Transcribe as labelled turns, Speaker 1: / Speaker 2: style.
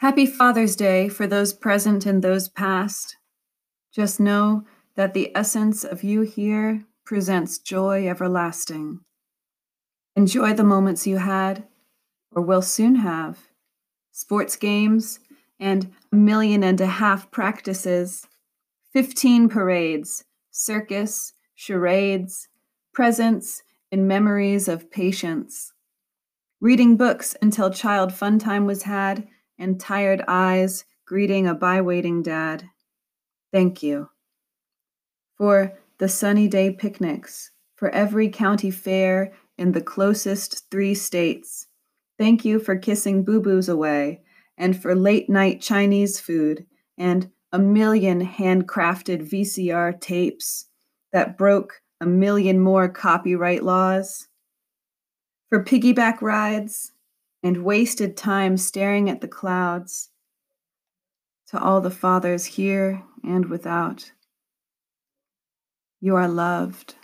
Speaker 1: Happy Father's Day for those present and those past. Just know that the essence of you here presents joy everlasting. Enjoy the moments you had or will soon have sports games and a million and a half practices, 15 parades, circus, charades, presents, and memories of patience. Reading books until child fun time was had and tired eyes greeting a by waiting dad. Thank you. For the sunny day picnics, for every county fair in the closest three states. Thank you for kissing boo boos away, and for late night Chinese food, and a million handcrafted VCR tapes that broke a million more copyright laws. For piggyback rides, and wasted time staring at the clouds, to all the fathers here and without. You are loved.